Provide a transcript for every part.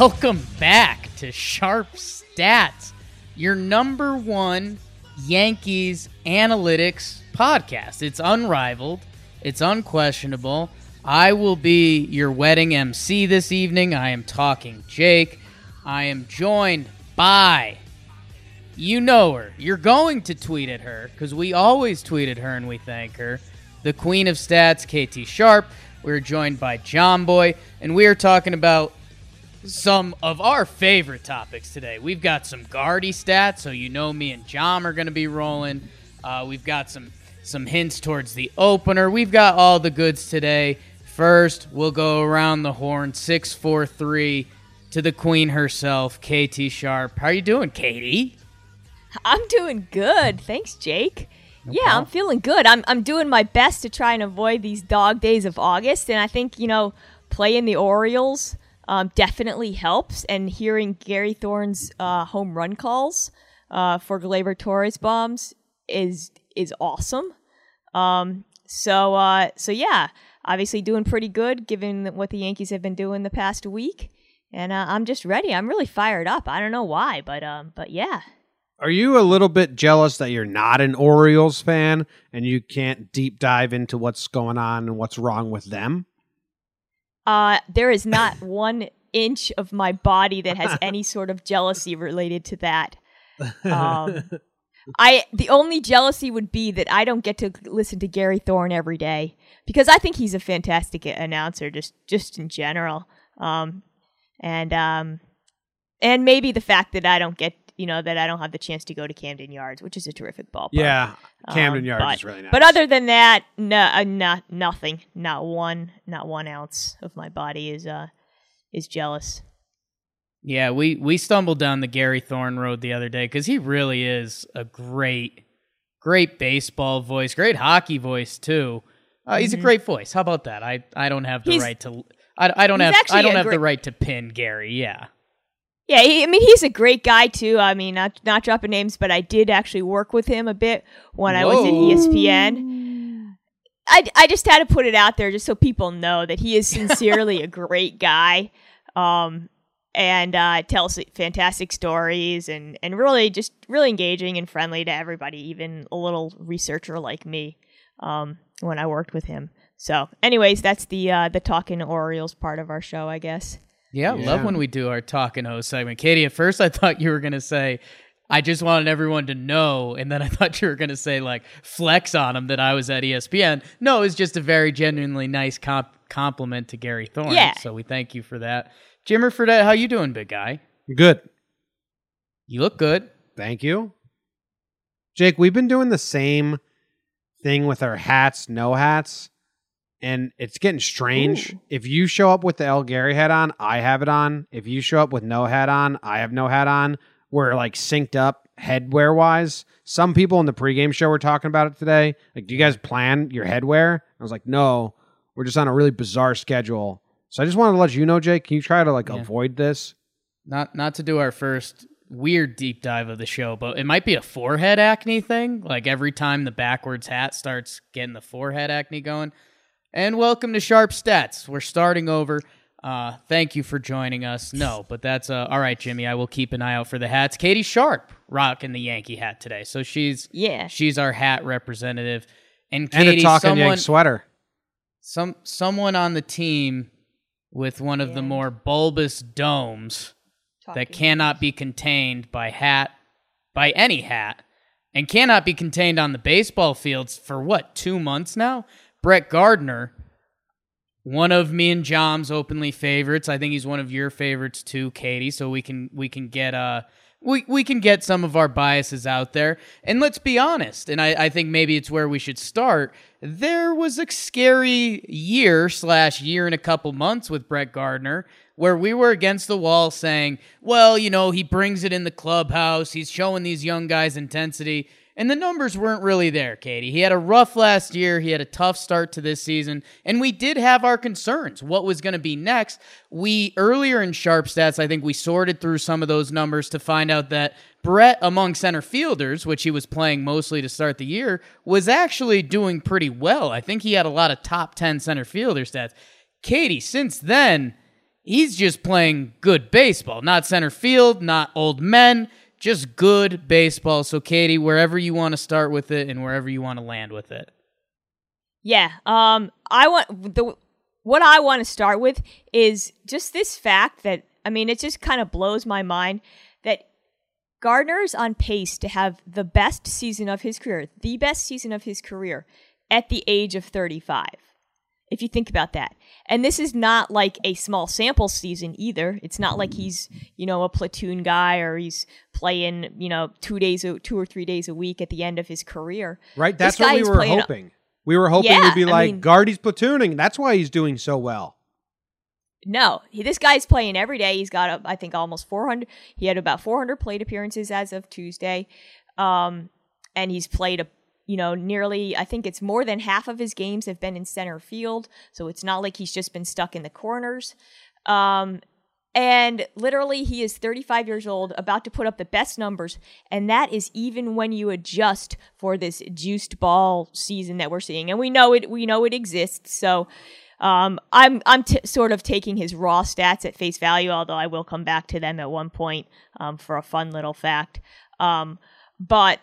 Welcome back to Sharp Stats, your number one Yankees analytics podcast. It's unrivaled, it's unquestionable. I will be your wedding MC this evening. I am talking Jake. I am joined by, you know her. You're going to tweet at her because we always tweet at her and we thank her. The Queen of Stats, Katie Sharp. We're joined by John Boy, and we are talking about some of our favorite topics today. We've got some Gardy stats, so you know me and John are going to be rolling. Uh, we've got some some hints towards the opener. We've got all the goods today. First, we'll go around the horn, six, four, three, to the queen herself, Katie Sharp. How you doing, Katie? I'm doing good. Thanks, Jake. No yeah, problem. I'm feeling good. I'm I'm doing my best to try and avoid these dog days of August, and I think you know playing the Orioles um, definitely helps. And hearing Gary Thorne's uh, home run calls uh, for Gleyber Torres bombs is is awesome. Um, so uh, so yeah, obviously doing pretty good given what the Yankees have been doing the past week. And uh, I'm just ready. I'm really fired up. I don't know why, but um, but yeah. Are you a little bit jealous that you're not an Orioles fan and you can't deep dive into what's going on and what's wrong with them? Uh, there is not one inch of my body that has any sort of jealousy related to that. Um, I the only jealousy would be that I don't get to listen to Gary Thorne every day because I think he's a fantastic announcer just just in general. Um, and um, and maybe the fact that I don't get you know that I don't have the chance to go to Camden Yards, which is a terrific ballpark. Yeah, Camden um, Yards but, is really nice. But other than that, no, uh, not nothing, not one, not one ounce of my body is uh is jealous. Yeah, we we stumbled down the Gary Thorne road the other day because he really is a great, great baseball voice, great hockey voice too. Uh, he's mm-hmm. a great voice. How about that? I I don't have the he's, right to. I, I don't have I don't have great, the right to pin Gary. Yeah. Yeah, he, I mean he's a great guy too. I mean, not not dropping names, but I did actually work with him a bit when Whoa. I was at ESPN. I, I just had to put it out there just so people know that he is sincerely a great guy, um, and uh, tells fantastic stories and and really just really engaging and friendly to everybody, even a little researcher like me. Um, when I worked with him. So, anyways, that's the uh, the talking Orioles part of our show, I guess. Yeah, yeah. love when we do our talking host segment. Katie, at first I thought you were going to say, I just wanted everyone to know. And then I thought you were going to say, like, flex on him that I was at ESPN. No, it was just a very genuinely nice comp- compliment to Gary Thorne. Yeah. So we thank you for that. Jimmer Fredette, how you doing, big guy? Good. You look good. Thank you. Jake, we've been doing the same thing with our hats, no hats and it's getting strange. Ooh. If you show up with the El Gary hat on, I have it on. If you show up with no hat on, I have no hat on. We're like synced up headwear wise. Some people in the pregame show were talking about it today. Like, do you guys plan your headwear? I was like, no, we're just on a really bizarre schedule. So I just wanted to let you know, Jake. Can you try to like yeah. avoid this? Not not to do our first weird deep dive of the show, but it might be a forehead acne thing. Like every time the backwards hat starts getting the forehead acne going, and welcome to Sharp Stats. We're starting over. Uh, thank you for joining us. No, but that's uh, all right, Jimmy. I will keep an eye out for the hats. Katie Sharp rocking the Yankee hat today, so she's yeah, she's our hat representative. And Katie, and a talking someone, Yank sweater. Some someone on the team with one of the more bulbous domes talking. that cannot be contained by hat by any hat and cannot be contained on the baseball fields for what two months now Brett Gardner, one of me and Jim's openly favorites. I think he's one of your favorites too, Katie. So we can we can get uh we, we can get some of our biases out there. And let's be honest, and I, I think maybe it's where we should start. There was a scary year slash year and a couple months with Brett Gardner where we were against the wall saying, well, you know, he brings it in the clubhouse. He's showing these young guys intensity. And the numbers weren't really there, Katie. He had a rough last year. He had a tough start to this season. And we did have our concerns. What was going to be next? We, earlier in Sharp Stats, I think we sorted through some of those numbers to find out that Brett, among center fielders, which he was playing mostly to start the year, was actually doing pretty well. I think he had a lot of top 10 center fielder stats. Katie, since then, he's just playing good baseball, not center field, not old men, just good baseball. So, Katie, wherever you want to start with it and wherever you want to land with it. Yeah. Um. I want the what I want to start with is just this fact that I mean it just kind of blows my mind that Gardner is on pace to have the best season of his career, the best season of his career at the age of 35. If you think about that. And this is not like a small sample season either. It's not like he's, you know, a platoon guy or he's playing, you know, 2 days two or 3 days a week at the end of his career. Right? That's what we were hoping. We were hoping yeah, to be like, I mean, Gardy's platooning. That's why he's doing so well. No, he, this guy's playing every day. He's got, I think, almost 400. He had about 400 plate appearances as of Tuesday. Um, and he's played a you know, nearly, I think it's more than half of his games have been in center field. So it's not like he's just been stuck in the corners. Um, and literally, he is 35 years old, about to put up the best numbers. And that is even when you adjust for this juiced ball season that we're seeing. And we know it, we know it exists. So, um, I'm I'm t- sort of taking his raw stats at face value, although I will come back to them at one point um, for a fun little fact. Um, but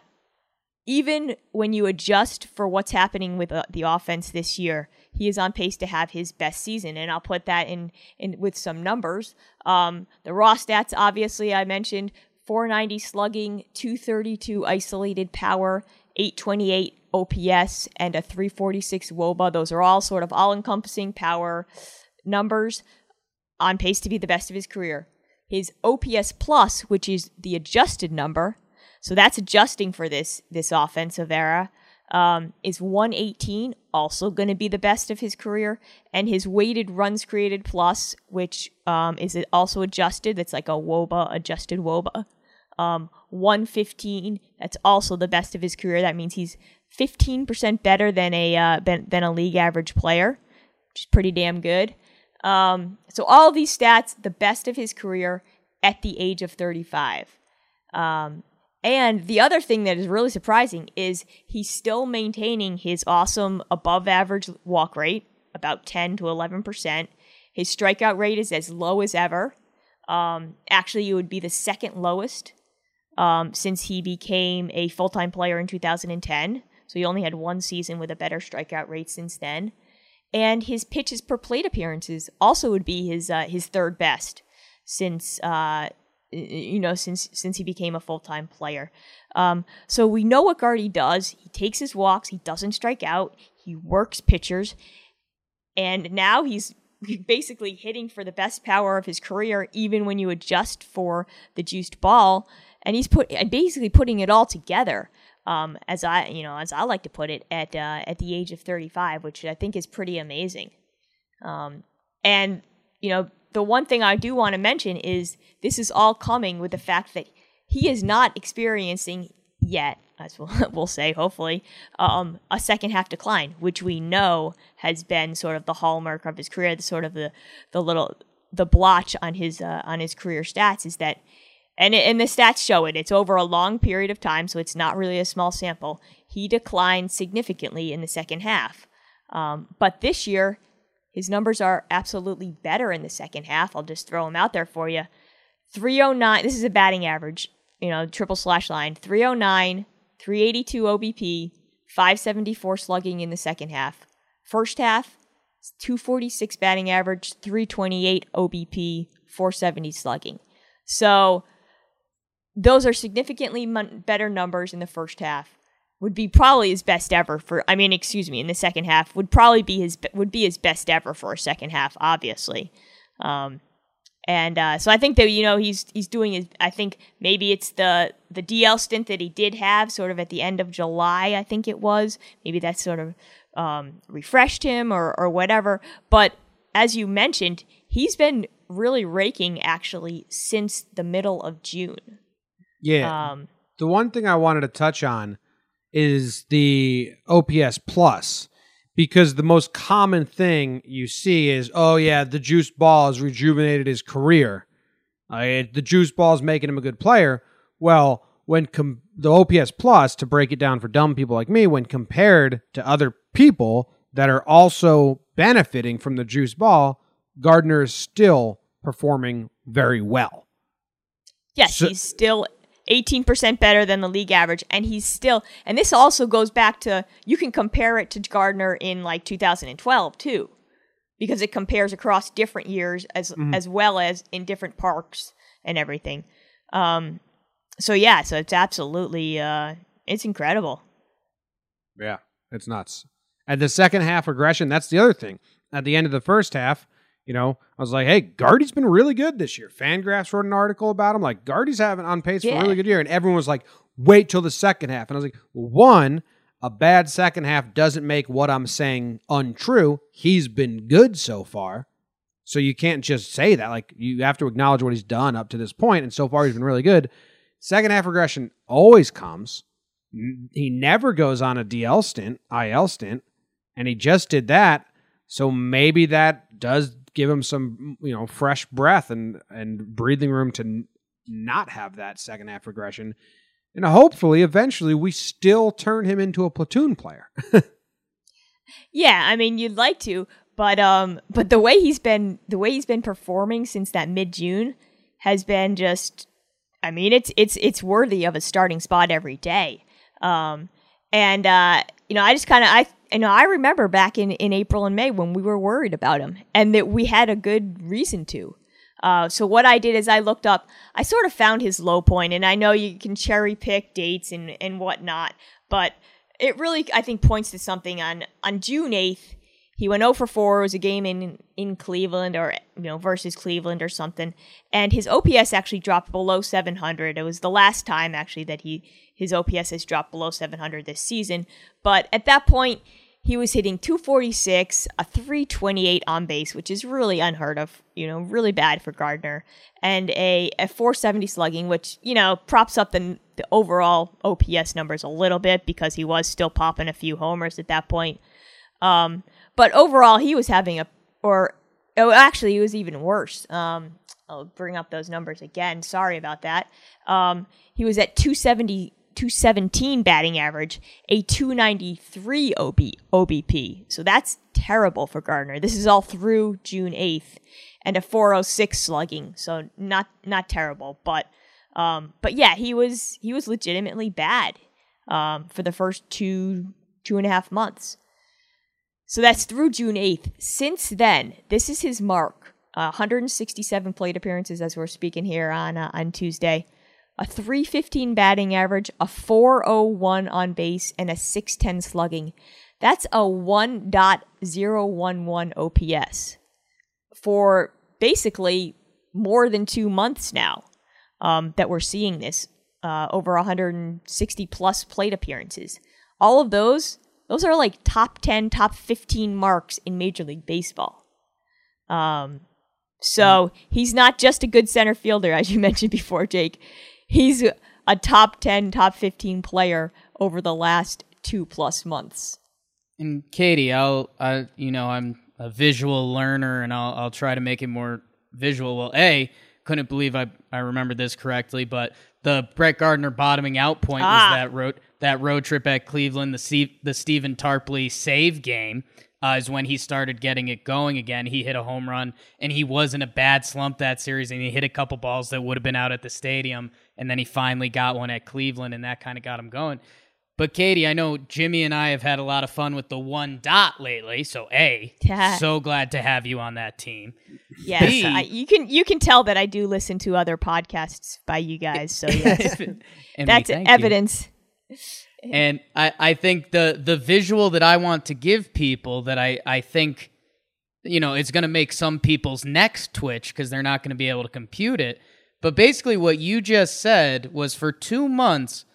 even when you adjust for what's happening with uh, the offense this year, he is on pace to have his best season, and I'll put that in in with some numbers. Um, the raw stats, obviously, I mentioned 490 slugging, 232 isolated power, 828 OPS, and a 346 WOBA. Those are all sort of all-encompassing power numbers. On pace to be the best of his career. His OPS plus, which is the adjusted number, so that's adjusting for this this offensive era. Um, is 118 also going to be the best of his career? And his weighted runs created plus, which um, is also adjusted, that's like a WOBA, adjusted WOBA. Um, 115, that's also the best of his career. That means he's 15% better than a uh, than a league average player, which is pretty damn good. Um, so all these stats, the best of his career at the age of 35. Um, and the other thing that is really surprising is he's still maintaining his awesome above average walk rate, about 10 to 11%. His strikeout rate is as low as ever. Um, actually, it would be the second lowest um, since he became a full time player in 2010. So he only had one season with a better strikeout rate since then. And his pitches per plate appearances also would be his uh, his third best since uh, you know, since since he became a full time player. Um, so we know what Gardy does. He takes his walks. He doesn't strike out. He works pitchers, and now he's basically hitting for the best power of his career, even when you adjust for the juiced ball. And he's put basically putting it all together. Um, as I, you know, as I like to put it, at uh, at the age of 35, which I think is pretty amazing. Um, and you know, the one thing I do want to mention is this is all coming with the fact that he is not experiencing yet, as we'll, we'll say, hopefully, um, a second half decline, which we know has been sort of the hallmark of his career, the sort of the the little the blotch on his uh, on his career stats is that, and it, and the stats show it. It's over a long period of time, so it's not really a small sample. He declined significantly in the second half, um, but this year his numbers are absolutely better in the second half. I'll just throw them out there for you. 309, this is a batting average, you know, triple slash line. 309, 382 OBP, 574 slugging in the second half. First half, 246 batting average, 328 OBP, 470 slugging. So those are significantly better numbers in the first half would be probably his best ever for I mean excuse me in the second half would probably be his would be his best ever for a second half obviously. Um, and uh, so I think that you know he's he's doing his I think maybe it's the the DL stint that he did have sort of at the end of July I think it was. Maybe that sort of um, refreshed him or or whatever. But as you mentioned he's been really raking actually since the middle of June. Yeah. Um, the one thing I wanted to touch on is the OPS plus because the most common thing you see is, oh yeah, the juice ball has rejuvenated his career. Uh, the juice ball is making him a good player. Well, when com- the OPS plus, to break it down for dumb people like me, when compared to other people that are also benefiting from the juice ball, Gardner is still performing very well. Yes, so, he's still 18% better than the league average and he's still and this also goes back to you can compare it to Gardner in like 2012 too because it compares across different years as mm-hmm. as well as in different parks and everything. Um so yeah, so it's absolutely uh it's incredible. Yeah, it's nuts. At the second half regression, that's the other thing. At the end of the first half, you know, I was like, hey, Gardy's been really good this year. Fangraphs wrote an article about him, like Gardy's having on pace yeah. for a really good year. And everyone was like, wait till the second half. And I was like, one, a bad second half doesn't make what I'm saying untrue. He's been good so far. So you can't just say that. Like you have to acknowledge what he's done up to this point, and so far he's been really good. Second half regression always comes. He never goes on a DL stint, IL stint, and he just did that. So maybe that does give him some you know fresh breath and and breathing room to n- not have that second half regression. And hopefully eventually we still turn him into a platoon player. Yeah i mean you'd like to but um but the way he's been the way he's been performing since that mid-june has been just i mean it's it's it's worthy of a starting spot every day. Um and uh you know i just kind of i know, I remember back in, in April and May when we were worried about him and that we had a good reason to. Uh, so what I did is I looked up, I sort of found his low point, and I know you can cherry pick dates and, and whatnot, but it really, I think, points to something on, on June 8th. He went 0 for 4. It was a game in, in Cleveland or, you know, versus Cleveland or something. And his OPS actually dropped below 700. It was the last time, actually, that he, his OPS has dropped below 700 this season. But at that point, he was hitting 246, a 328 on base, which is really unheard of, you know, really bad for Gardner, and a, a 470 slugging, which, you know, props up the, the overall OPS numbers a little bit because he was still popping a few homers at that point. Um, but overall, he was having a, or oh, actually, it was even worse. Um, I'll bring up those numbers again. Sorry about that. Um, he was at 270 217 batting average, a 293 OB, OBP. So that's terrible for Gardner. This is all through June 8th, and a 406 slugging. So not not terrible, but um, but yeah, he was he was legitimately bad um, for the first two two and a half months. So that's through June 8th. Since then, this is his mark. Uh, 167 plate appearances as we're speaking here on uh, on Tuesday a 315 batting average, a 401 on base, and a 610 slugging. That's a 1.011 OPS for basically more than two months now um, that we're seeing this uh, over 160 plus plate appearances. All of those, those are like top 10, top 15 marks in Major League Baseball. Um, so he's not just a good center fielder, as you mentioned before, Jake he's a top 10, top 15 player over the last two plus months. And Katie, I'll, I, you know, I'm a visual learner and I'll, I'll try to make it more visual. Well, A, couldn't believe I, I remembered this correctly, but the Brett Gardner bottoming out point ah. was that road, that road trip at Cleveland, the, Steve, the Stephen Tarpley save game uh, is when he started getting it going again. He hit a home run, and he was in a bad slump that series, and he hit a couple balls that would have been out at the stadium, and then he finally got one at Cleveland, and that kind of got him going. But Katie, I know Jimmy and I have had a lot of fun with the one dot lately. So a, yeah. so glad to have you on that team. Yes, B, I, you can you can tell that I do listen to other podcasts by you guys. So yes, that's evidence. And I, I think the the visual that I want to give people that I, I think you know it's going to make some people's necks twitch because they're not going to be able to compute it. But basically, what you just said was for two months,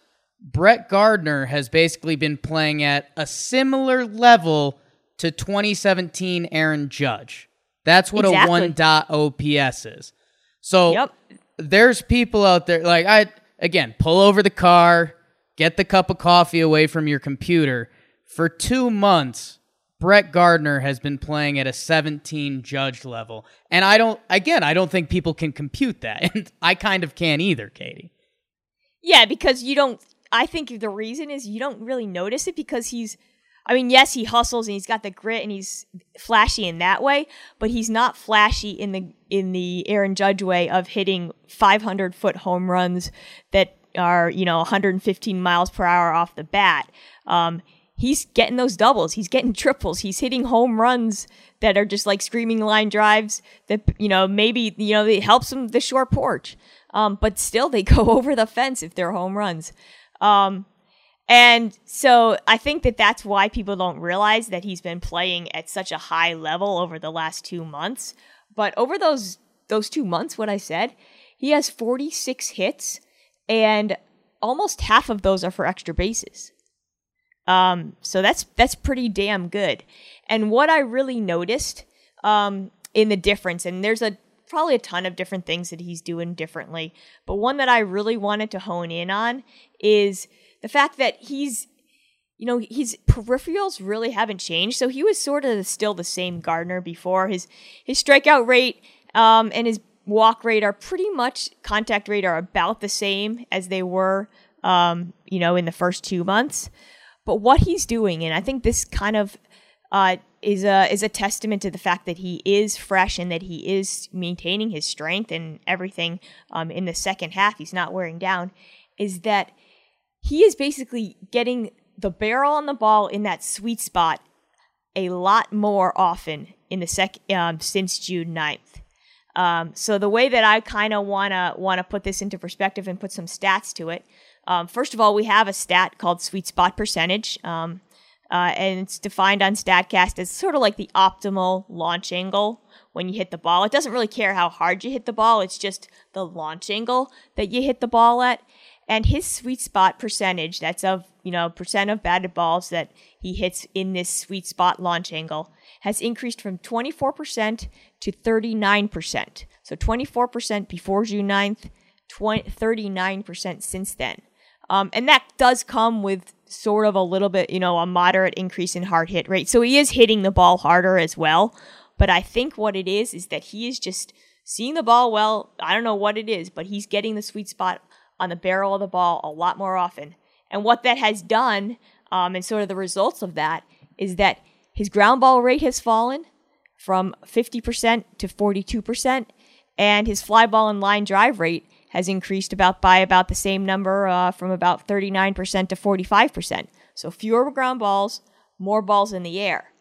Brett Gardner has basically been playing at a similar level to 2017 Aaron Judge. That's what exactly. a one dot OPS is. So yep. there's people out there like I again pull over the car get the cup of coffee away from your computer. For two months, Brett Gardner has been playing at a 17 judge level. And I don't, again, I don't think people can compute that. And I kind of can't either, Katie. Yeah, because you don't, I think the reason is you don't really notice it because he's I mean, yes, he hustles and he's got the grit and he's flashy in that way, but he's not flashy in the in the Aaron Judge way of hitting 500 foot home runs that are you know 115 miles per hour off the bat. Um, he's getting those doubles, he's getting triples, he's hitting home runs that are just like screaming line drives that you know maybe you know it helps him the short porch, um, but still they go over the fence if they're home runs. Um, and so I think that that's why people don't realize that he's been playing at such a high level over the last two months. But over those those two months, what I said, he has 46 hits, and almost half of those are for extra bases. Um, so that's that's pretty damn good. And what I really noticed um, in the difference, and there's a probably a ton of different things that he's doing differently, but one that I really wanted to hone in on is the fact that he's you know his peripherals really haven't changed so he was sort of still the same gardner before his his strikeout rate um, and his walk rate are pretty much contact rate are about the same as they were um, you know in the first two months but what he's doing and i think this kind of uh, is a is a testament to the fact that he is fresh and that he is maintaining his strength and everything um, in the second half he's not wearing down is that he is basically getting the barrel on the ball in that sweet spot a lot more often in the sec um, since June 9th. Um, so the way that I kind of wanna wanna put this into perspective and put some stats to it. Um, first of all, we have a stat called sweet spot percentage, um, uh, and it's defined on Statcast as sort of like the optimal launch angle when you hit the ball. It doesn't really care how hard you hit the ball; it's just the launch angle that you hit the ball at and his sweet spot percentage that's of you know percent of batted balls that he hits in this sweet spot launch angle has increased from 24% to 39% so 24% before june 9th 20, 39% since then. Um, and that does come with sort of a little bit you know a moderate increase in hard hit rate. So he is hitting the ball harder as well. But i think what it is is that he is just seeing the ball well. I don't know what it is but he's getting the sweet spot on the barrel of the ball a lot more often. And what that has done, um, and sort of the results of that, is that his ground ball rate has fallen from 50% to 42%, and his fly ball and line drive rate has increased about by about the same number uh, from about 39% to 45%. So fewer ground balls, more balls in the air.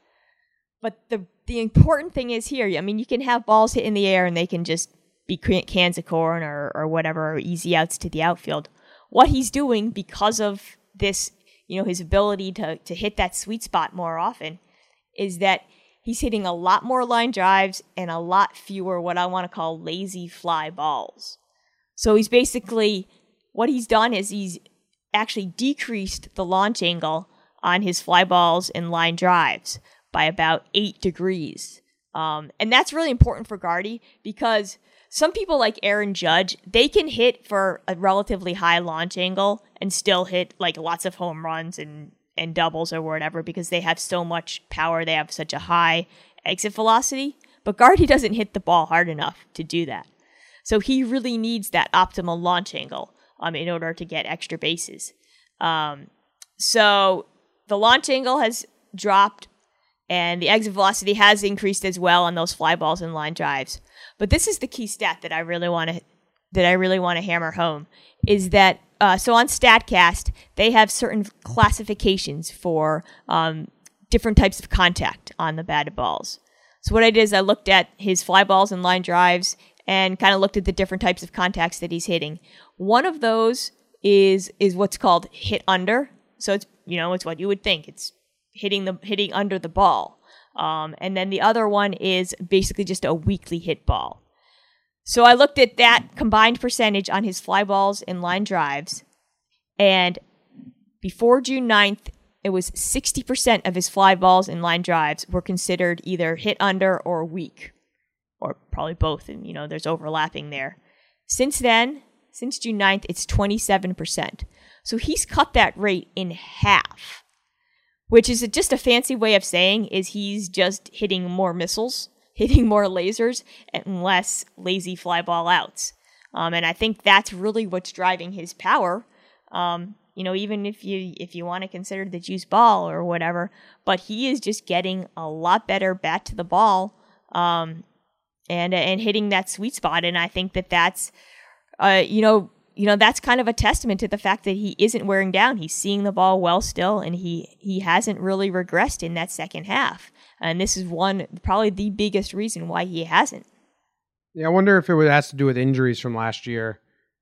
But the the important thing is here, I mean, you can have balls hit in the air and they can just be cans of corn or, or whatever, or easy outs to the outfield. What he's doing because of this, you know, his ability to, to hit that sweet spot more often is that he's hitting a lot more line drives and a lot fewer what I want to call lazy fly balls. So he's basically, what he's done is he's actually decreased the launch angle on his fly balls and line drives by about eight degrees. Um, and that's really important for Gardy because some people like Aaron Judge, they can hit for a relatively high launch angle and still hit like lots of home runs and and doubles or whatever because they have so much power, they have such a high exit velocity. But Gardy doesn't hit the ball hard enough to do that. So he really needs that optimal launch angle um, in order to get extra bases. Um, so the launch angle has dropped and the exit velocity has increased as well on those fly balls and line drives. But this is the key stat that I really want to that I really want to hammer home is that uh, so on Statcast they have certain classifications for um, different types of contact on the batted balls. So what I did is I looked at his fly balls and line drives and kind of looked at the different types of contacts that he's hitting. One of those is is what's called hit under. So it's you know it's what you would think it's hitting the hitting under the ball. Um, and then the other one is basically just a weakly hit ball. So I looked at that combined percentage on his fly balls and line drives. And before June 9th, it was 60% of his fly balls and line drives were considered either hit under or weak, or probably both. And, you know, there's overlapping there. Since then, since June 9th, it's 27%. So he's cut that rate in half which is just a fancy way of saying is he's just hitting more missiles, hitting more lasers, and less lazy fly ball outs. Um, and I think that's really what's driving his power. Um, you know, even if you if you want to consider the juice ball or whatever, but he is just getting a lot better bat to the ball, um, and and hitting that sweet spot. And I think that that's, uh, you know, you know that's kind of a testament to the fact that he isn't wearing down. He's seeing the ball well still, and he he hasn't really regressed in that second half. And this is one probably the biggest reason why he hasn't. Yeah, I wonder if it has to do with injuries from last year.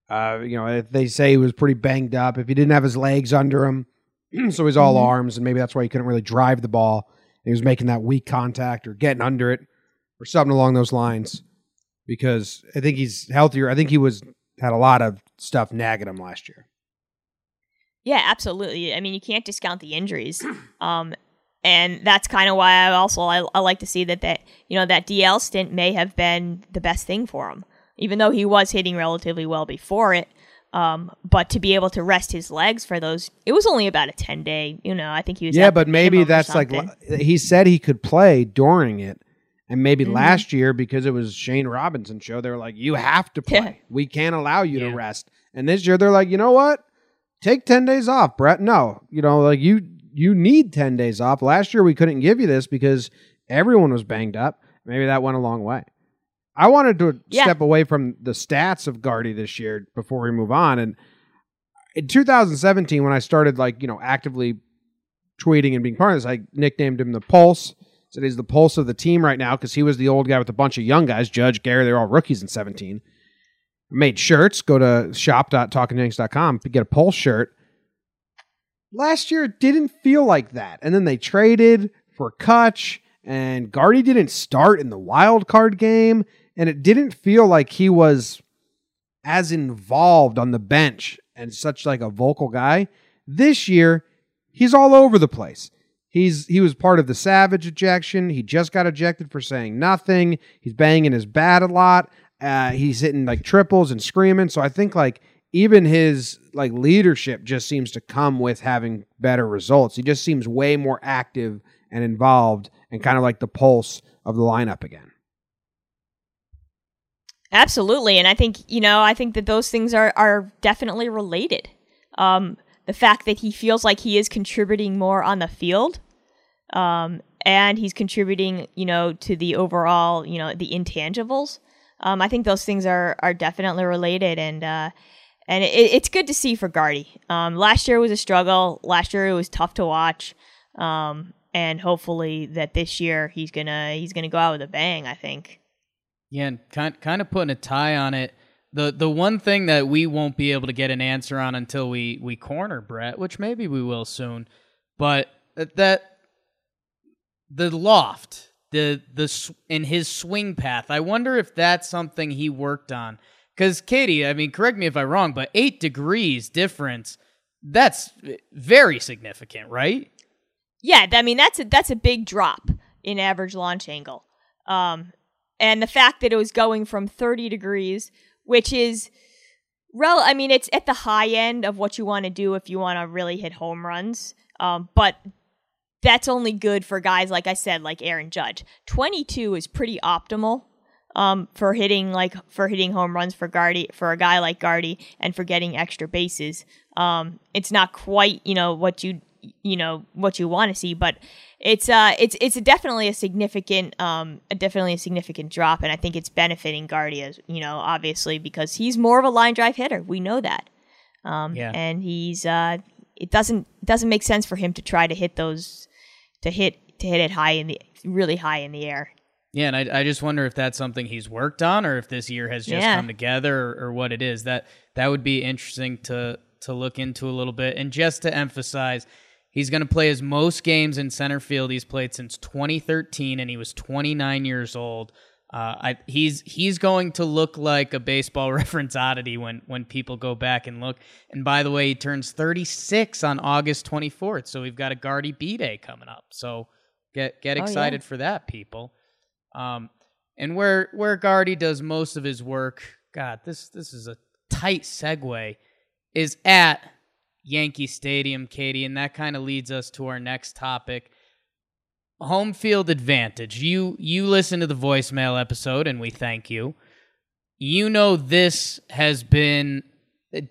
Uh, you know, they say he was pretty banged up. If he didn't have his legs under him, so he's all mm-hmm. arms, and maybe that's why he couldn't really drive the ball. He was making that weak contact or getting under it or something along those lines. Because I think he's healthier. I think he was had a lot of stuff nagging him last year. Yeah, absolutely. I mean, you can't discount the injuries. Um, and that's kind of why I also I, I, like to see that that you know that DL stint may have been the best thing for him, even though he was hitting relatively well before it. Um, but to be able to rest his legs for those, it was only about a ten day. You know, I think he was. Yeah, but maybe that's like he said he could play during it, and maybe mm-hmm. last year because it was Shane Robinson show, they were like, "You have to play. we can't allow you yeah. to rest." And this year, they're like, "You know what? Take ten days off, Brett. No, you know, like you you need 10 days off. Last year we couldn't give you this because everyone was banged up. Maybe that went a long way. I wanted to yeah. step away from the stats of Gardy this year before we move on. And in 2017, when I started like, you know, actively tweeting and being part of this, I nicknamed him the Pulse. Said he's the pulse of the team right now because he was the old guy with a bunch of young guys. Judge, Gary, they're all rookies in 17. made shirts. Go to shop.talkingyanks.com to get a Pulse shirt last year it didn't feel like that. And then they traded for Cutch, and Gardy didn't start in the wild card game, and it didn't feel like he was as involved on the bench and such like a vocal guy. This year, he's all over the place. He's he was part of the Savage ejection. He just got ejected for saying nothing. He's banging his bat a lot. Uh, he's hitting like triples and screaming. So I think like even his like leadership just seems to come with having better results. He just seems way more active and involved and kind of like the pulse of the lineup again. Absolutely, and I think you know I think that those things are are definitely related. Um, the fact that he feels like he is contributing more on the field, um, and he's contributing, you know, to the overall, you know, the intangibles. Um, I think those things are are definitely related, and uh, and it, it's good to see for Gardy. Um, last year was a struggle. Last year it was tough to watch, um, and hopefully that this year he's gonna he's gonna go out with a bang. I think. Yeah, and kind kind of putting a tie on it. The the one thing that we won't be able to get an answer on until we we corner Brett, which maybe we will soon, but that the loft, the the in his swing path. I wonder if that's something he worked on because Katie, I mean, correct me if I'm wrong, but eight degrees difference, that's very significant, right? Yeah, I mean that's a that's a big drop in average launch angle. Um, and the fact that it was going from 30 degrees, which is rel I mean, it's at the high end of what you want to do if you want to really hit home runs. Um, but that's only good for guys like I said, like Aaron Judge. 22 is pretty optimal um, for hitting like for hitting home runs for Gardy for a guy like Gardy and for getting extra bases. Um, it's not quite you know what you you know what you want to see, but it's uh it's it's definitely a significant um definitely a significant drop, and I think it's benefiting Guardia, you know obviously because he's more of a line drive hitter. We know that. Um, yeah. and he's uh it doesn't it doesn't make sense for him to try to hit those to hit to hit it high in the really high in the air. Yeah, and I, I just wonder if that's something he's worked on, or if this year has just yeah. come together, or, or, what it is. That that would be interesting to to look into a little bit. And just to emphasize, he's going to play his most games in center field he's played since 2013, and he was 29 years old. Uh, I, he's he's going to look like a baseball reference oddity when when people go back and look. And by the way, he turns 36 on August 24th, so we've got a Gardy B Day coming up. So get get excited oh, yeah. for that, people. Um, and where where Gardy does most of his work, God, this this is a tight segue, is at Yankee Stadium, Katie, and that kind of leads us to our next topic. Home field advantage. You you listen to the voicemail episode and we thank you. You know this has been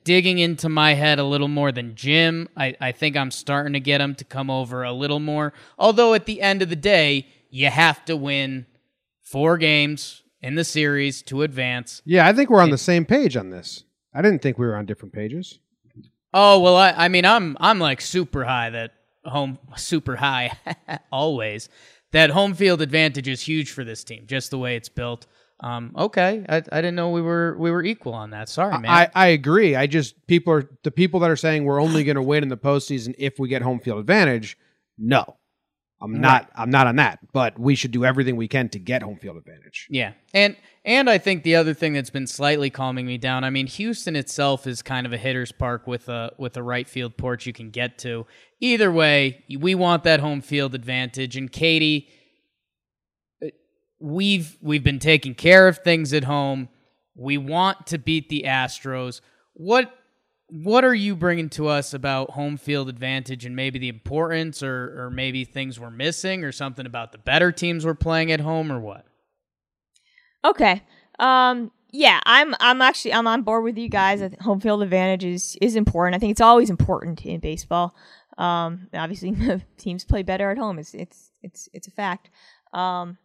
digging into my head a little more than Jim. I, I think I'm starting to get him to come over a little more. Although at the end of the day, you have to win four games in the series to advance. Yeah, I think we're on the same page on this. I didn't think we were on different pages. Oh well, I, I mean, I'm I'm like super high that home super high always that home field advantage is huge for this team, just the way it's built. Um, okay, I, I didn't know we were we were equal on that. Sorry, man. I, I agree. I just people are the people that are saying we're only going to win in the postseason if we get home field advantage. No, I'm not. Right. I'm not on that. But we should do everything we can to get home field advantage. Yeah, and and I think the other thing that's been slightly calming me down. I mean, Houston itself is kind of a hitter's park with a with a right field porch you can get to. Either way, we want that home field advantage. And Katie, uh, we've we've been taking care of things at home. We want to beat the Astros. What what are you bringing to us about home field advantage and maybe the importance or or maybe things we're missing or something about the better teams we're playing at home or what? Okay. Um yeah, I'm I'm actually I'm on board with you guys. home field advantage is, is important. I think it's always important in baseball. Um obviously teams play better at home. It's it's it's it's a fact. Um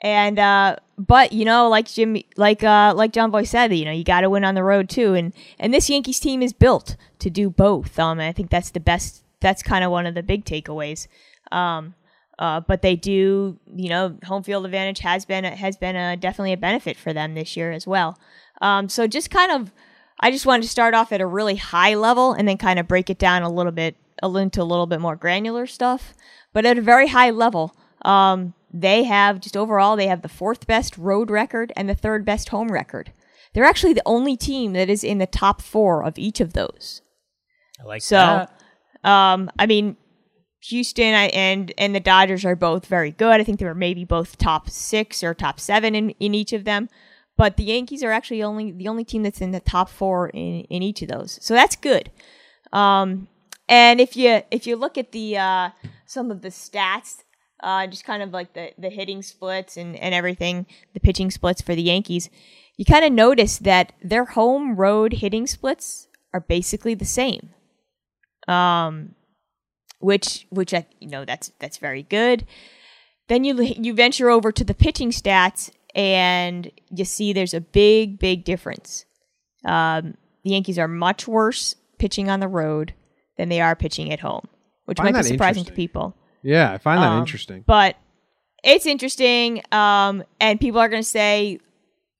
and uh, but you know, like Jim, like uh, like John Boy said, you know, you got to win on the road too. And and this Yankees team is built to do both. Um, I think that's the best. That's kind of one of the big takeaways. Um, uh, but they do, you know, home field advantage has been has been a, definitely a benefit for them this year as well. Um, so just kind of, I just wanted to start off at a really high level and then kind of break it down a little bit into a little bit more granular stuff. But at a very high level, um, they have just overall they have the fourth best road record and the third best home record. They're actually the only team that is in the top four of each of those. I like so, that. Um, I mean, Houston and and the Dodgers are both very good. I think they were maybe both top six or top seven in, in each of them. But the Yankees are actually only the only team that's in the top four in, in each of those. So that's good. Um, and if you if you look at the uh, some of the stats uh, just kind of like the, the hitting splits and, and everything, the pitching splits for the Yankees, you kind of notice that their home road hitting splits are basically the same. Um, which which I you know that's that's very good. Then you you venture over to the pitching stats and you see there's a big big difference. Um, the Yankees are much worse pitching on the road than they are pitching at home, which might be surprising to people. Yeah, I find that um, interesting. But it's interesting, um, and people are going to say,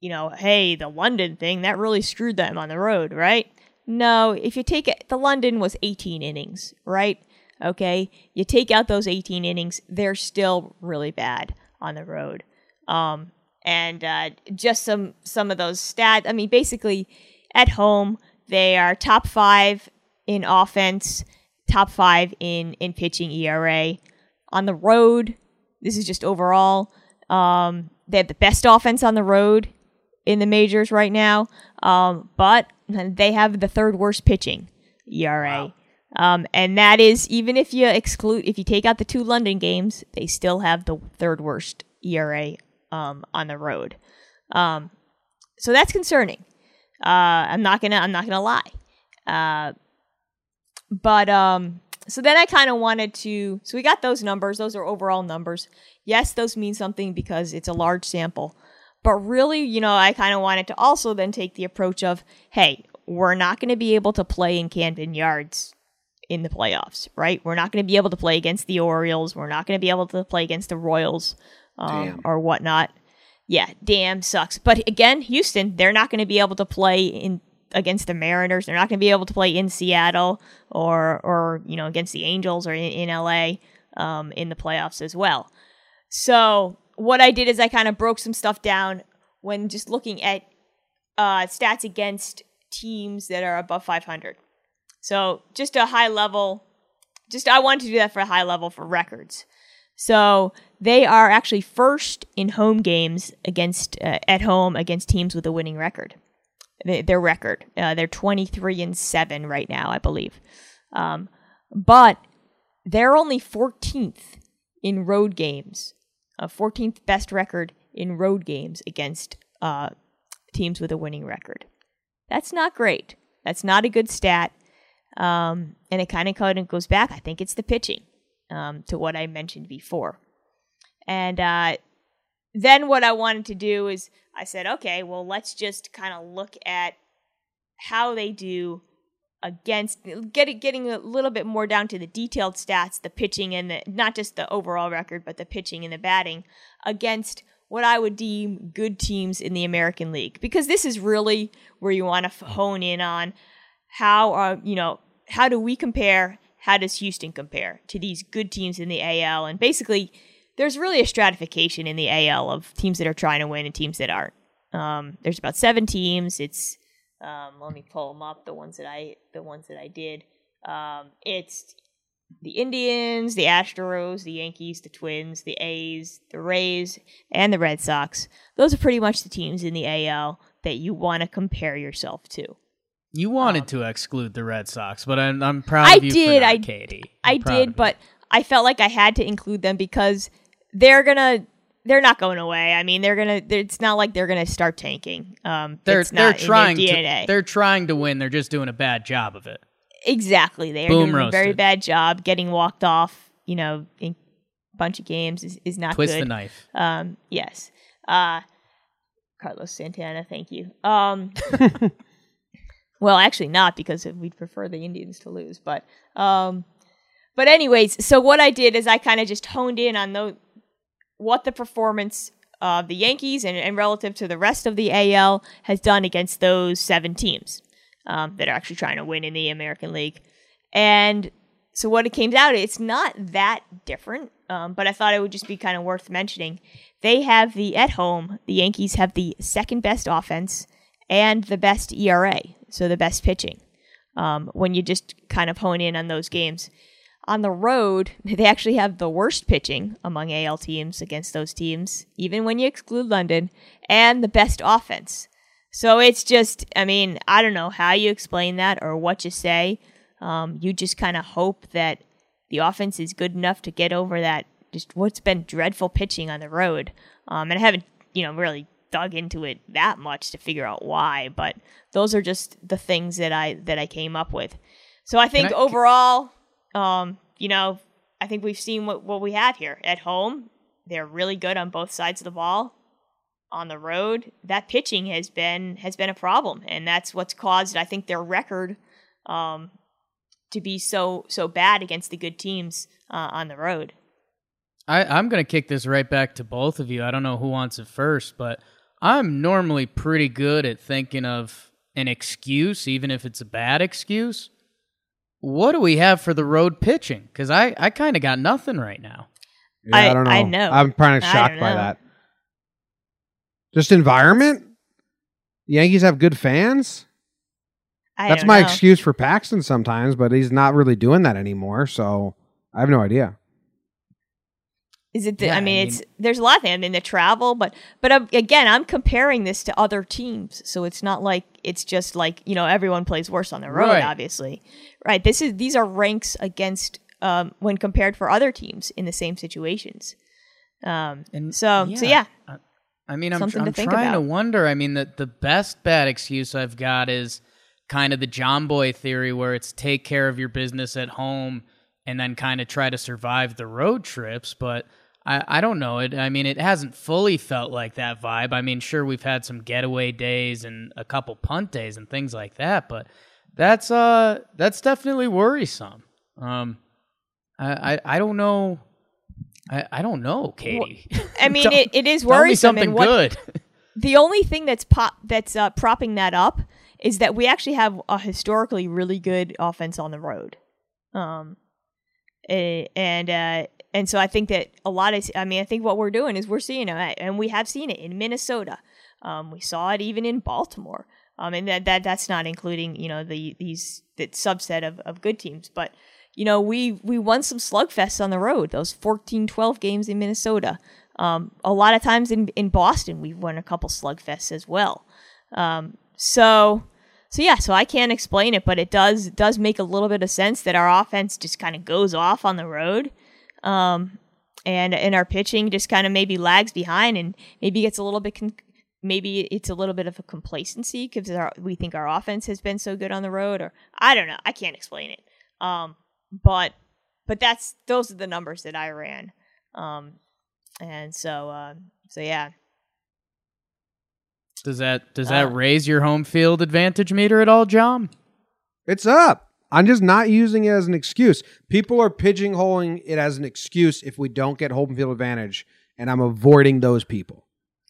you know, hey, the London thing that really screwed them on the road, right? No, if you take it, the London was 18 innings, right? Okay, you take out those 18 innings, they're still really bad on the road. Um, and uh, just some some of those stats. I mean, basically, at home they are top five in offense, top five in in pitching ERA on the road. This is just overall. Um, they have the best offense on the road in the majors right now, um, but they have the third worst pitching ERA. Wow. Um, and that is even if you exclude, if you take out the two London games, they still have the third worst ERA um, on the road. Um, so that's concerning. Uh, I'm not gonna, I'm not gonna lie. Uh, but um, so then I kind of wanted to. So we got those numbers. Those are overall numbers. Yes, those mean something because it's a large sample. But really, you know, I kind of wanted to also then take the approach of, hey, we're not going to be able to play in Camden Yards in the playoffs, right? We're not going to be able to play against the Orioles. We're not going to be able to play against the Royals um, or whatnot. Yeah, damn sucks. But again, Houston, they're not going to be able to play in against the Mariners. They're not going to be able to play in Seattle or or you know against the Angels or in, in LA um, in the playoffs as well. So what I did is I kind of broke some stuff down when just looking at uh, stats against teams that are above 500. So just a high level. Just I wanted to do that for a high level for records. So they are actually first in home games against uh, at home against teams with a winning record their record. Uh, they're 23 and 7 right now, I believe. Um, but they're only 14th in road games, a 14th best record in road games against uh, teams with a winning record. That's not great. That's not a good stat. Um, and it kind of kind of goes back. I think it's the pitching um, to what I mentioned before. And uh, then what I wanted to do is I said, okay, well, let's just kind of look at how they do against getting getting a little bit more down to the detailed stats, the pitching and the not just the overall record, but the pitching and the batting against what I would deem good teams in the American League, because this is really where you want to hone in on how are uh, you know how do we compare, how does Houston compare to these good teams in the AL, and basically there's really a stratification in the AL of teams that are trying to win and teams that aren't. Um, there's about seven teams. It's um, let me pull them up. The ones that I the ones that I did. Um, it's the Indians, the Astros, the Yankees, the Twins, the A's, the Rays, and the Red Sox. Those are pretty much the teams in the AL that you want to compare yourself to. You wanted um, to exclude the Red Sox, but I'm, I'm proud I of you did, that, I, Katie. I'm i did, but I felt like I had to include them because they're gonna they're not going away. I mean, they're gonna. They're, it's not like they're gonna start tanking. Um, they're they're trying to. They're trying to win. They're just doing a bad job of it. Exactly, they're Boom doing roasted. a very bad job getting walked off. You know, in a bunch of games is, is not twist good. the knife. Um, yes. Uh, Carlos Santana, thank you. Um, well, actually not because we'd prefer the Indians to lose, but um, but anyways, so what I did is I kind of just honed in on those what the performance of the Yankees and, and relative to the rest of the AL has done against those seven teams um, that are actually trying to win in the American League. And so what it came out, it's not that different, um, but I thought it would just be kind of worth mentioning. They have the at home, the Yankees have the second best offense and the best ERA, so the best pitching. Um, when you just kind of hone in on those games. On the road, they actually have the worst pitching among AL teams against those teams, even when you exclude London, and the best offense. So it's just, I mean, I don't know how you explain that or what you say. Um, you just kind of hope that the offense is good enough to get over that, just what's been dreadful pitching on the road. Um, and I haven't, you know, really dug into it that much to figure out why, but those are just the things that I that I came up with. So I think I, overall, um, you know, I think we've seen what, what we have here. At home, they're really good on both sides of the ball. On the road, that pitching has been has been a problem, and that's what's caused, I think, their record um, to be so so bad against the good teams uh, on the road. I, I'm going to kick this right back to both of you. I don't know who wants it first, but I'm normally pretty good at thinking of an excuse, even if it's a bad excuse what do we have for the road pitching? Because I, I kind of got nothing right now. Yeah, I, I, don't know. I know. I'm kind of shocked by that. Just environment. The Yankees have good fans. I That's my know. excuse for Paxton sometimes, but he's not really doing that anymore. So I have no idea. Is it? The, yeah, I, mean, I, mean, it's there's a lot of things. I mean, the travel, but but um, again, I'm comparing this to other teams, so it's not like it's just like you know everyone plays worse on the road. Right. Obviously, right? This is these are ranks against um, when compared for other teams in the same situations. Um, and so yeah, so yeah. I mean, I'm, I'm to trying about. to wonder. I mean, the the best bad excuse I've got is kind of the John Boy theory, where it's take care of your business at home and then kind of try to survive the road trips. But I, I don't know. It. I mean, it hasn't fully felt like that vibe. I mean, sure, we've had some getaway days and a couple punt days and things like that, but that's uh that's definitely worrisome. Um, I I, I don't know. I, I don't know, Katie. Well, I mean, it, it is worrisome. something what, good. the only thing that's pop that's uh, propping that up is that we actually have a historically really good offense on the road. Um, Eh, and uh, and so I think that a lot of I mean I think what we're doing is we're seeing it, and we have seen it in Minnesota. Um, we saw it even in Baltimore. Um, and that, that that's not including you know the these the subset of, of good teams, but you know we we won some slugfests on the road. Those 14-12 games in Minnesota. Um, a lot of times in in Boston we've won a couple slugfests as well. Um, so so yeah, so I can't explain it, but it does does make a little bit of sense that our offense just kind of goes off on the road, um, and and our pitching just kind of maybe lags behind and maybe gets a little bit con- maybe it's a little bit of a complacency because we think our offense has been so good on the road, or I don't know. I can't explain it. Um, but but that's those are the numbers that I ran. Um, and so uh, so yeah. Does that does that uh, raise your home field advantage meter at all, John? It's up. I'm just not using it as an excuse. People are pigeonholing it as an excuse if we don't get home field advantage, and I'm avoiding those people.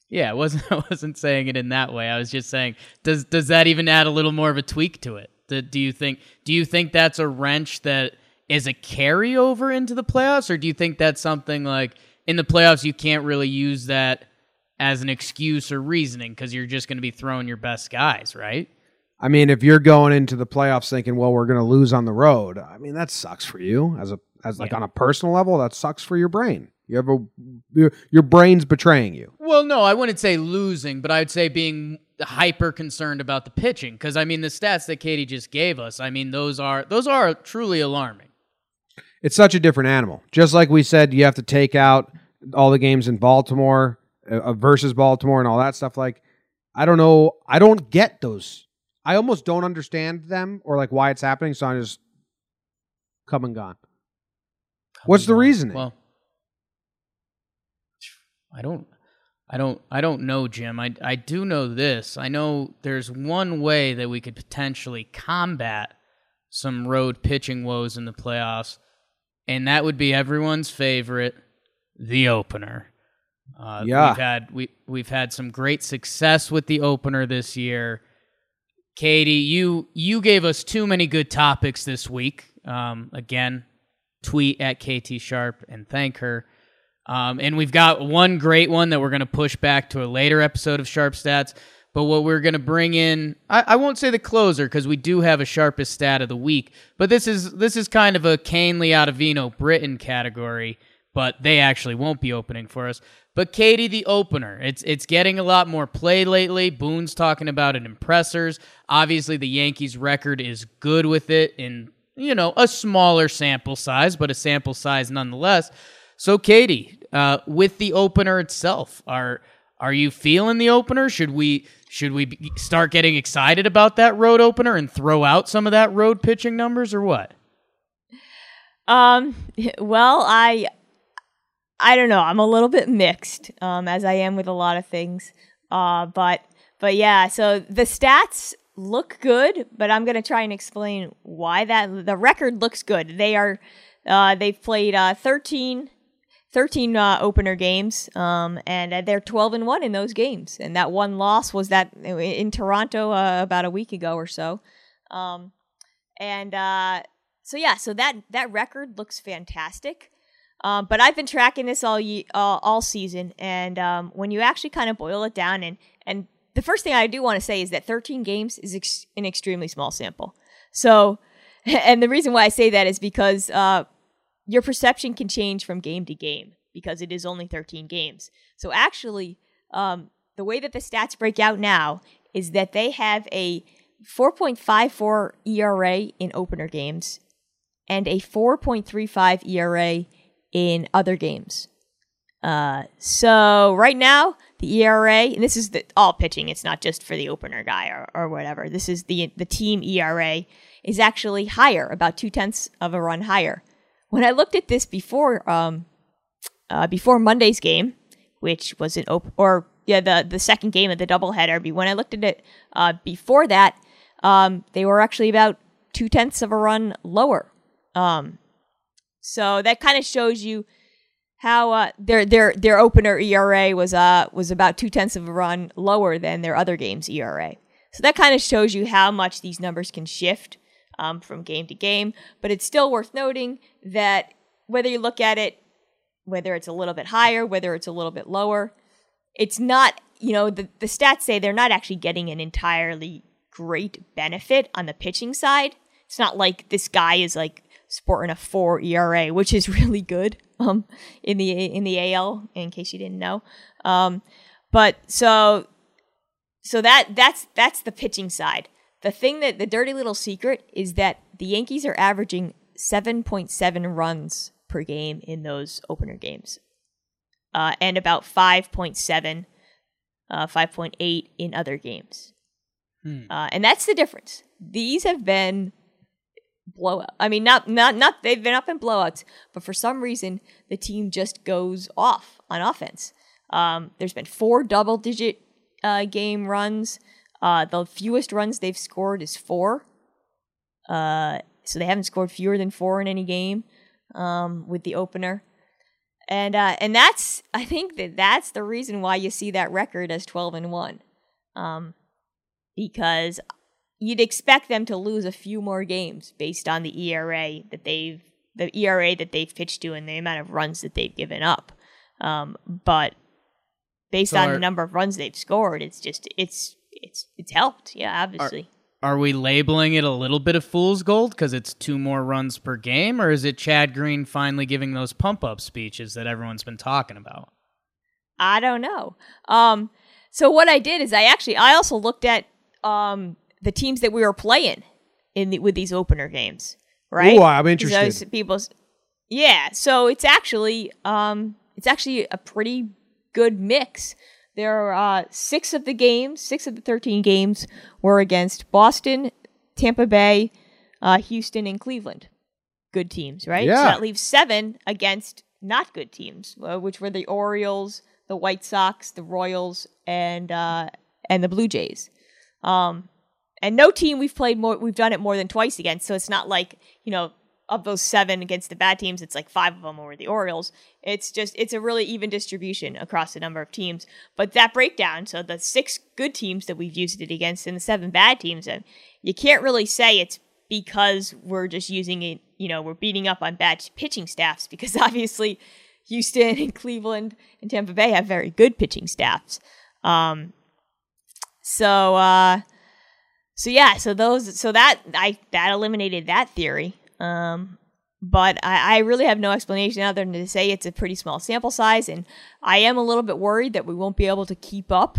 Yeah, I wasn't I wasn't saying it in that way. I was just saying, does does that even add a little more of a tweak to it? Do, do you think do you think that's a wrench that is a carryover into the playoffs, or do you think that's something like in the playoffs you can't really use that as an excuse or reasoning because you're just going to be throwing your best guys, right? I mean, if you're going into the playoffs thinking, well, we're going to lose on the road, I mean, that sucks for you as a as like yeah. on a personal level. That sucks for your brain. You have a your, your brain's betraying you. Well, no, I wouldn't say losing, but I'd say being hyper concerned about the pitching because I mean the stats that Katie just gave us. I mean those are those are truly alarming. It's such a different animal. Just like we said, you have to take out all the games in Baltimore uh, versus Baltimore and all that stuff. Like, I don't know. I don't get those I almost don't understand them or like why it's happening, so I'm just come and gone. Come What's and the gone. reasoning? Well, I don't I don't I don't know, Jim. I I do know this. I know there's one way that we could potentially combat some road pitching woes in the playoffs, and that would be everyone's favorite, the opener. Uh, yeah, we've had we we've had some great success with the opener this year. Katie, you you gave us too many good topics this week. Um, again, tweet at KT Sharp and thank her. Um, and we've got one great one that we're going to push back to a later episode of Sharp Stats. But what we're going to bring in, I, I, won't say the closer because we do have a sharpest stat of the week. But this is this is kind of a Kahnle Ottavino Britton category. But they actually won't be opening for us. But Katie, the opener, it's it's getting a lot more play lately. Boone's talking about it in pressers. Obviously, the Yankees' record is good with it in you know a smaller sample size, but a sample size nonetheless. So, Katie, uh, with the opener itself, are are you feeling the opener? Should we should we start getting excited about that road opener and throw out some of that road pitching numbers, or what? Um. Well, I I don't know. I'm a little bit mixed, um, as I am with a lot of things. Uh, but but yeah, so the stats look good, but I'm gonna try and explain why that the record looks good. They are uh, they've played uh, 13, 13 uh, opener games, um, and they're 12 and one in those games. And that one loss was that in Toronto uh, about a week ago or so. Um, and uh, so yeah, so that that record looks fantastic. Um, but I've been tracking this all ye- uh, all season, and um, when you actually kind of boil it down, and and the first thing I do want to say is that 13 games is ex- an extremely small sample. So, and the reason why I say that is because uh, your perception can change from game to game because it is only 13 games. So actually, um, the way that the stats break out now is that they have a 4.54 ERA in opener games and a 4.35 ERA in other games. Uh, so right now, the ERA, and this is the, all pitching. It's not just for the opener guy or, or whatever. This is the the team ERA is actually higher, about two tenths of a run higher. When I looked at this before, um, uh, before Monday's game, which was an open or yeah the the second game of the doubleheader. But when I looked at it uh, before that, um, they were actually about two tenths of a run lower. Um, so that kind of shows you how uh, their their their opener ERA was uh was about two tenths of a run lower than their other games ERA. So that kind of shows you how much these numbers can shift um, from game to game. But it's still worth noting that whether you look at it, whether it's a little bit higher, whether it's a little bit lower, it's not. You know the the stats say they're not actually getting an entirely great benefit on the pitching side. It's not like this guy is like sporting a four ERA, which is really good um, in the in the AL. In case you didn't know, um, but so so that that's that's the pitching side. The thing that the dirty little secret is that the Yankees are averaging 7.7 runs per game in those opener games, uh, and about 5.7 uh, 5.8 in other games. Hmm. Uh, and that's the difference. These have been blowout. I mean, not not not they've been up in blowouts, but for some reason the team just goes off on offense. Um, there's been four double-digit uh, game runs. Uh, the fewest runs they've scored is four. Uh, so they haven't scored fewer than four in any game um, with the opener. And uh, and that's I think that that's the reason why you see that record as twelve and one, um, because you'd expect them to lose a few more games based on the ERA that they've the ERA that they've pitched to and the amount of runs that they've given up. Um, but based So on are- the number of runs they've scored, it's just it's it's it's helped. Yeah, obviously. Are we labeling it a little bit of fool's gold because it's two more runs per game, or is it Chad Green finally giving those pump up speeches that everyone's been talking about? I don't know. Um, so what I did is I actually I also looked at um the teams that we were playing in the, with these opener games, right? Ooh, I'm interested. those people's yeah. So it's actually um it's actually a pretty good mix. There are uh, six of the games, six of the thirteen games were against Boston, Tampa Bay, uh, Houston, and Cleveland. Good teams, right? Yeah. So that leaves seven against not good teams, uh, which were the Orioles, the White Sox, the Royals, and uh, and the Blue Jays. Um, and no team we've played more, we've done it more than twice against. So it's not like you know of those seven against the bad teams, it's like five of them were the Orioles. It's just it's a really even distribution across the number of teams. But that breakdown, so the six good teams that we've used it against and the seven bad teams, uh, you can't really say it's because we're just using it. You know, we're beating up on bad pitching staffs because obviously Houston and Cleveland and Tampa Bay have very good pitching staffs. Um, so uh, so yeah, so those so that I that eliminated that theory. Um, but I, I really have no explanation other than to say it's a pretty small sample size, and I am a little bit worried that we won't be able to keep up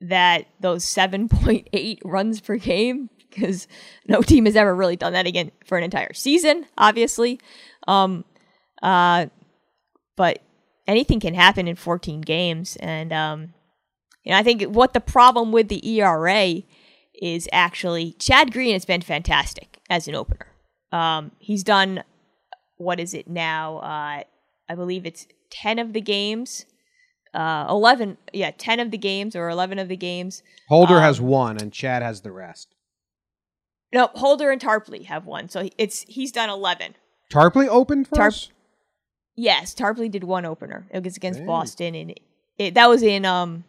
that those seven point eight runs per game because no team has ever really done that again for an entire season, obviously. Um, uh, but anything can happen in 14 games, and um, you know I think what the problem with the ERA is actually Chad Green has been fantastic as an opener. Um, he's done what is it now? Uh, I believe it's 10 of the games. Uh, 11, yeah, 10 of the games or 11 of the games. Holder um, has one, and Chad has the rest. No, Holder and Tarpley have one. So it's he's done 11. Tarpley opened for Tarp-? Yes, Tarpley did one opener. It was against Dang. Boston and it, that was in um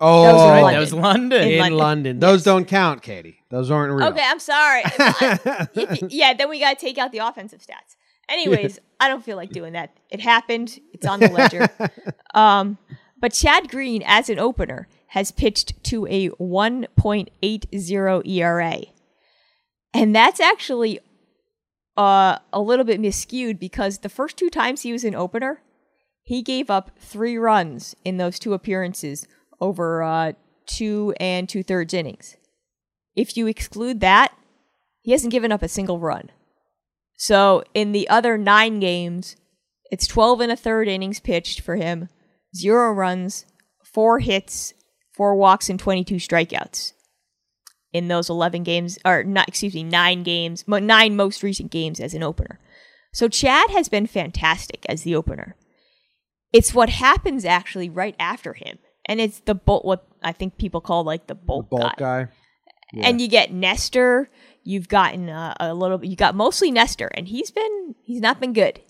Oh, That was Right, London. that was London. In in London. London. Those don't count, Katie. Those aren't real. Okay, I'm sorry. Yeah, then we got to take out the offensive stats. Anyways, I don't feel like doing that. It happened. It's on the ledger. um, but Chad Green, as an opener, has pitched to a 1.80 ERA. And that's actually uh, a little bit miscued because the first two times he was an opener, he gave up three runs in those two appearances over uh, two and two thirds innings. If you exclude that, he hasn't given up a single run. So in the other nine games, it's 12 and a third innings pitched for him, zero runs, four hits, four walks, and 22 strikeouts in those 11 games, or not, excuse me, nine games, nine most recent games as an opener. So Chad has been fantastic as the opener. It's what happens actually right after him. And it's the bolt what I think people call like the The bulk, bulk guy guy. and you get Nestor. You've gotten uh, a little. You got mostly Nestor, and he's been he's not been good.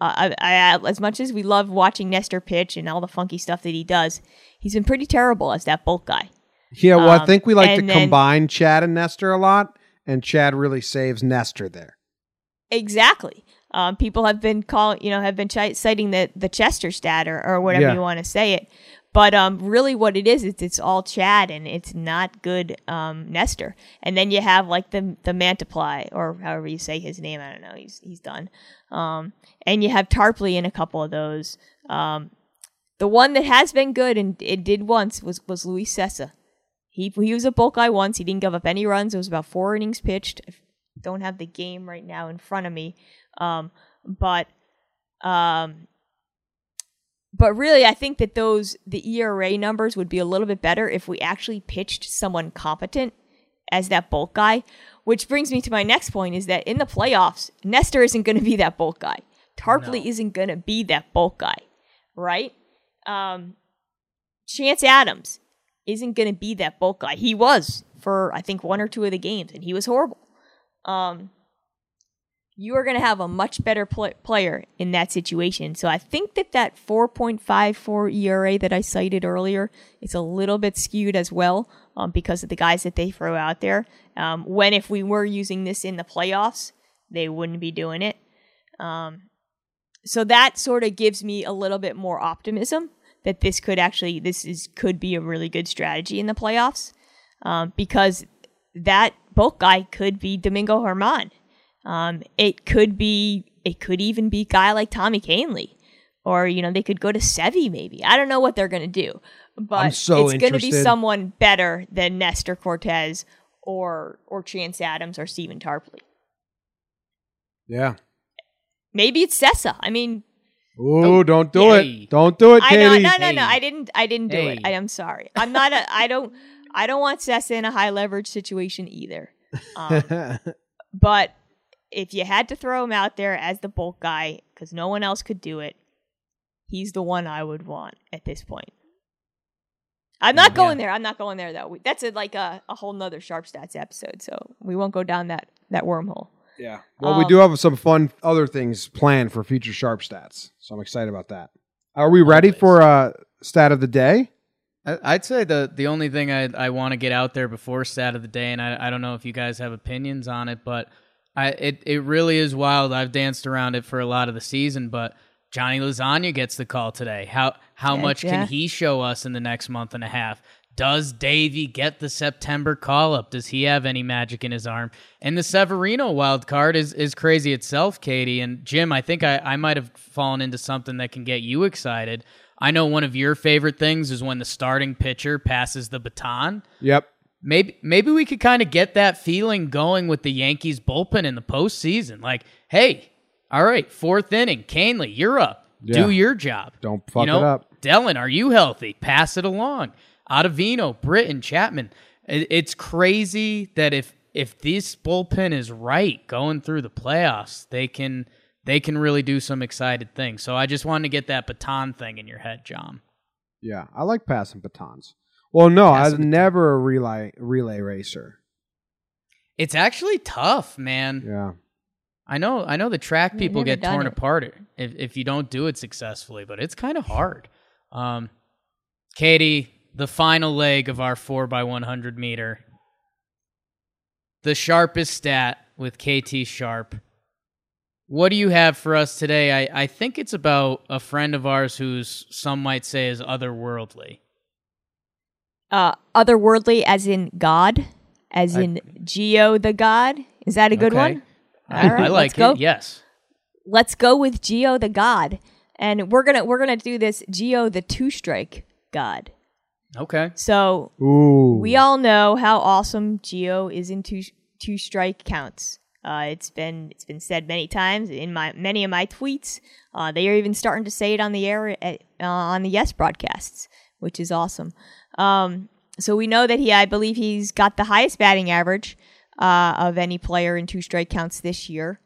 Uh, I, I, as much as we love watching Nestor pitch and all the funky stuff that he does, he's been pretty terrible as that bulk guy. Yeah, well, I Um, think we like to then- combine Chad and Nestor a lot, and Chad really saves Nestor there. Exactly. Um, people have been calling, you know, have been chi- citing the the Chester stat or, or whatever Yeah. you want to say it. But um, really, what it is, it's it's all Chad, and it's not good um, Nestor. And then you have like the the Mantiply, or however you say his name. I don't know. He's he's done. Um, and you have Tarpley in a couple of those. Um, the one that has been good and it did once was was Luis Cessa. He he was a bulk guy once. He didn't give up any runs. It was about four innings pitched. I don't have the game right now in front of me, um, but um, but really, I think that those the ERA numbers would be a little bit better if we actually pitched someone competent as that bulk guy. Which brings me to my next point: is that in the playoffs, Nestor isn't going to be that bulk guy. Tarpley no. isn't going to be that bulk guy, right? Um, Chance Adams isn't going to be that bulk guy. He was for I think one or two of the games, and he was horrible. Um, you are going to have a much better pl- player in that situation. So I think that that 4.54 ERA that I cited earlier is a little bit skewed as well um, because of the guys that they throw out there. Um, when if we were using this in the playoffs, they wouldn't be doing it. Um, so that sort of gives me a little bit more optimism that this could actually this is could be a really good strategy in the playoffs um, because that bulk guy could be Domingo Germán. Um, it could be it could even be a guy like Tommy Kahnle. Or, you know, they could go to Sevi maybe. I don't know what they're gonna do. But so it's gonna be someone better than Nestor Cortes or or Chance Adams or Stephen Tarpley. Yeah. Maybe it's Cessa. I mean, Oh, don't do it! Don't do it, Katie. I know, no, no, no. I didn't. I didn't do hey. it. I, am sorry. I'm not. A, I don't. I don't want Cessa in a high leverage situation either. Um, but if you had to throw him out there as the bulk guy because no one else could do it, he's the one I would want at this point. I'm not going there. I'm not going there though. That's a, like a, a whole nother sharp stats episode, so we won't go down that that wormhole. Yeah. Well, um, we do have some fun other things planned for future sharp stats, so I'm excited about that. Are we ready always. for uh, stat of the day? I'd say the the only thing I I want to get out there before stat of the day, and I I don't know if you guys have opinions on it, but I it it really is wild. I've danced around it for a lot of the season, but Johnny Lasagna gets the call today. How how much yeah. can he show us in the next month and a half? Does Deivi get the September call up? Does he have any magic in his arm? And the Severino wild card is is crazy itself, Katie and Jim. I think I, I might have fallen into something that can get you excited. I know one of your favorite things is when the starting pitcher passes the baton. Yep. Maybe maybe we could kind of get that feeling going with the Yankees bullpen in the postseason. Like, hey, all right, fourth inning, Kahnle, you're up. Yeah. Do your job. Don't fuck you know, it up. Dellin, are you healthy? Pass it along. Ottavino, Britton, Chapman. It's crazy that if if this bullpen is right going through the playoffs, they can they can really do some excited things. So I just wanted to get that baton thing in your head, John. Yeah, I like passing batons. Well, no, I was never a relay relay racer. It's actually tough, man. Yeah. I know I know the track people get torn it. apart if if you don't do it successfully, but it's kind of hard. Um, Katie, the final leg of our 4 by 100 meter. The sharpest stat with Katie Sharp. What do you have for us today? I, I think it's about a friend of ours who's some might say is otherworldly. Uh, otherworldly, as in God, as I, in Gio the God. Is that a good okay. one? I, I like it. Go. Yes. Let's go with Gio the God, and we're gonna we're gonna do this Gio the two strike God. Okay. So Ooh. we all know how awesome Gio is in two two strike counts. Uh, it's been it's been said many times in my many of my tweets. Uh, they are even starting to say it on the air at, uh, on the Yes broadcasts, which is awesome. Um, so we know that he, I believe, he's got the highest batting average uh, of any player in two strike counts this year.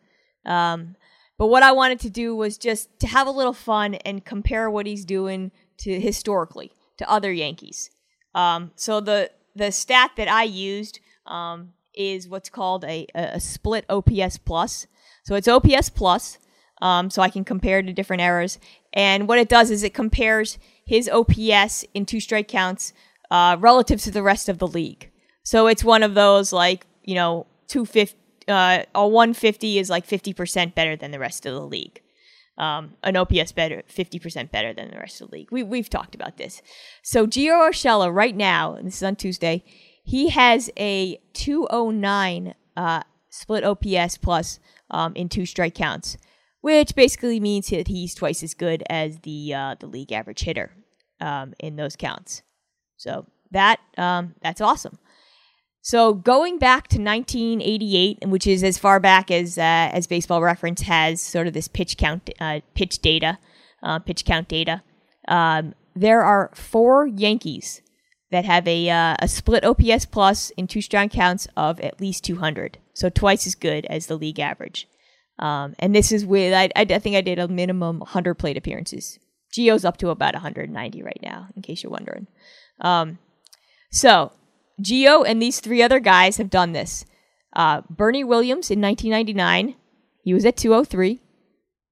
Um, but what I wanted to do was just to have a little fun and compare what he's doing to historically to other Yankees. Um, so the the stat that I used um, is what's called a, a split OPS plus. So it's OPS plus, um, so I can compare to different eras. And what it does is it compares his OPS in two strike counts uh, relative to the rest of the league. So it's one of those like you know 250, uh, a 150 is like 50% better than the rest of the league um, an OPS better, 50% better than the rest of the league. We, we've talked about this. So Gio Urshela right now, and this is on Tuesday, he has a 209 uh, split OPS plus um, in two strike counts, which basically means that he's twice as good as the uh, the league average hitter um, in those counts. So that um, that's awesome. So going back to 1988, which is as far back as uh, as Baseball Reference has sort of this pitch count, uh, pitch data, uh, pitch count data. Um, there are four Yankees that have a uh, a split OPS plus in two strong counts of at least 200, so twice as good as the league average. Um, and this is with I, I think I did a minimum 100 plate appearances. Gio's up to about 190 right now, in case you're wondering. Um, so Gio and these three other guys have done this. Uh, Bernie Williams in 1999, he was at 203.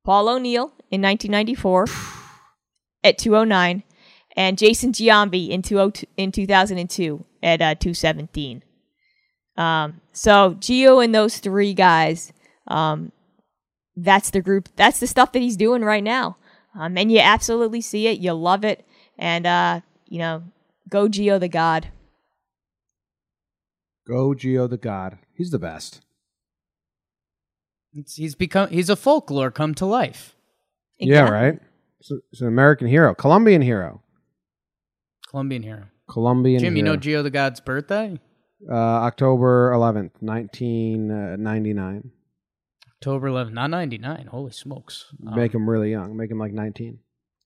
Paul O'Neill in 1994 at 209, and Jason Giambi in, 20, in 2002 at uh, 217. Um, so Gio and those three guys, um, that's the group. That's the stuff that he's doing right now. Um, and you absolutely see it. You love it. And, uh, you know, go Gio the God. Go Gio the God. He's the best. It's, he's become he's a folklore come to life. Exactly. Yeah, right. It's, it's, an American hero, Colombian hero, Colombian hero, Colombian. Jim, hero. you know Gio the God's birthday? Uh, October eleventh, nineteen ninety nine. October 11th, not 99. Holy smokes. Make um, him really young. Make him like 19,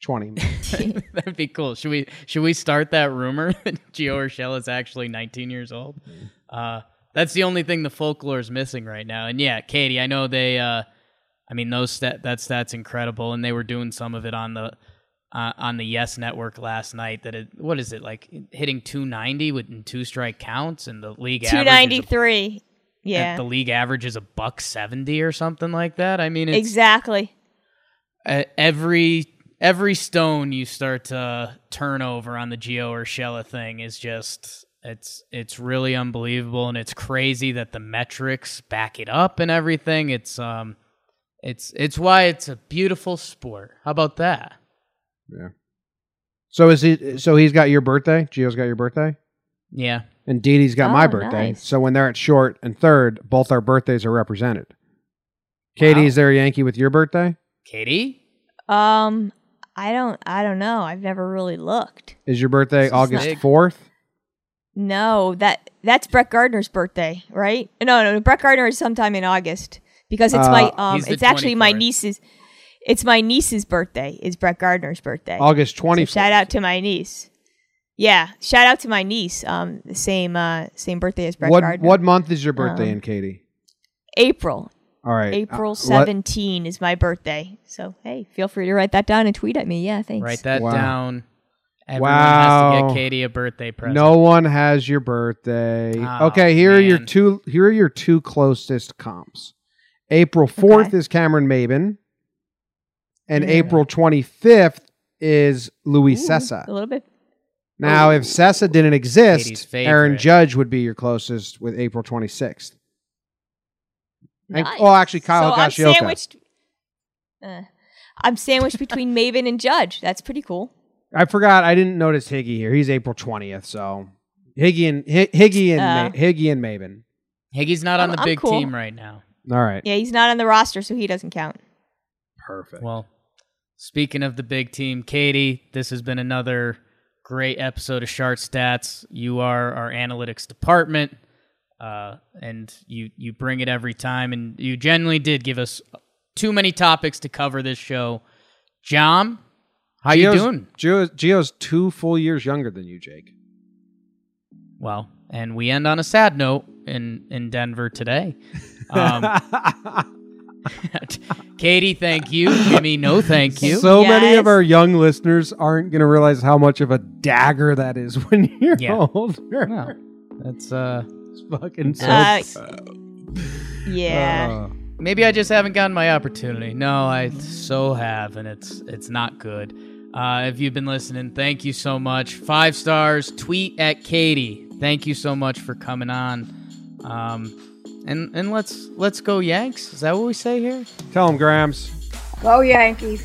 20. That'd be cool. Should we should we start that rumor that Gio Urshela is actually 19 years old? Mm-hmm. Uh, that's the only thing the folklore is missing right now. And yeah, Katie, I know they uh, I mean those stat that stat's incredible and they were doing some of it on the uh, on the Yes Network last night that it what is it like hitting 290 with two strike counts and the league 293 yeah. the league average is a buck 70 or something like that. I mean, exactly. every every stone you start to turn over on the Gio Urshela thing is just it's it's really unbelievable and it's crazy that the metrics back it up and everything. It's um it's it's why it's a beautiful sport. How about that? Yeah. So is he so he's got your birthday? Gio's got your birthday? Yeah. And Didi's got oh, my birthday. Nice. So when they're at short and third, both our birthdays are represented. Katie, wow. is there a Yankee with your birthday? Katie? Um, I don't I don't know. I've never really looked. Is your birthday this August fourth? No, that that's Brett Gardner's birthday, right? No, no, Brett Gardner is sometime in August because it's uh, my um it's actually my niece's it's my niece's birthday. Is Brett Gardner's birthday. August 24th. So shout out to my niece. Yeah, shout out to my niece. Um, same uh, same birthday as Brett what, Gardner. What month is your birthday um, in Katie? April. All right. April uh, 17 is my birthday. So, hey, feel free to write that down and tweet at me. Yeah, thanks. Write that wow. down. Everyone wow. has to get Katie a birthday present. No one has your birthday. Oh, okay, here man. are your two here are your two closest comps. April 4th okay. is Cameron Maybin. And April 25th is Luis Cessa. A little bit now, if Cessa didn't exist, Aaron Judge would be your closest with April 26th. Nice. Oh, actually, Kyle so Higashioka. I'm sandwiched, uh, I'm sandwiched between Maybin and Judge. That's pretty cool. I forgot. I didn't notice Higgy here. He's April 20th, so Higgy and H- Higgy and uh, Ma- Higgy and Maybin. Higgy's not on I'm, the big cool. team right now. All right. Yeah, he's not on the roster, so he doesn't count. Perfect. Well, speaking of the big team, Katie, this has been another Great episode of Sharp Stats. You are our analytics department, uh, and you you bring it every time. And you generally did give us too many topics to cover this show. John, how Gio's, you doing? Gio, Gio's two full years younger than you, Jake. Well, and we end on a sad note in in Denver today. Um, Katie, thank you. Jimmy, no thank you. So yes. many of our young listeners aren't going to realize how much of a dagger that is when you're yeah. older. No, that's uh, it's fucking so. Uh, yeah. Uh, maybe I just haven't gotten my opportunity. No, I so have, and it's it's not good. Uh, if you've been listening, thank you so much. Five stars. Tweet at Katie. Thank you so much for coming on. Um, and and let's let's go Yanks. Is that what we say here? Tell them, Grams. Go Yankees.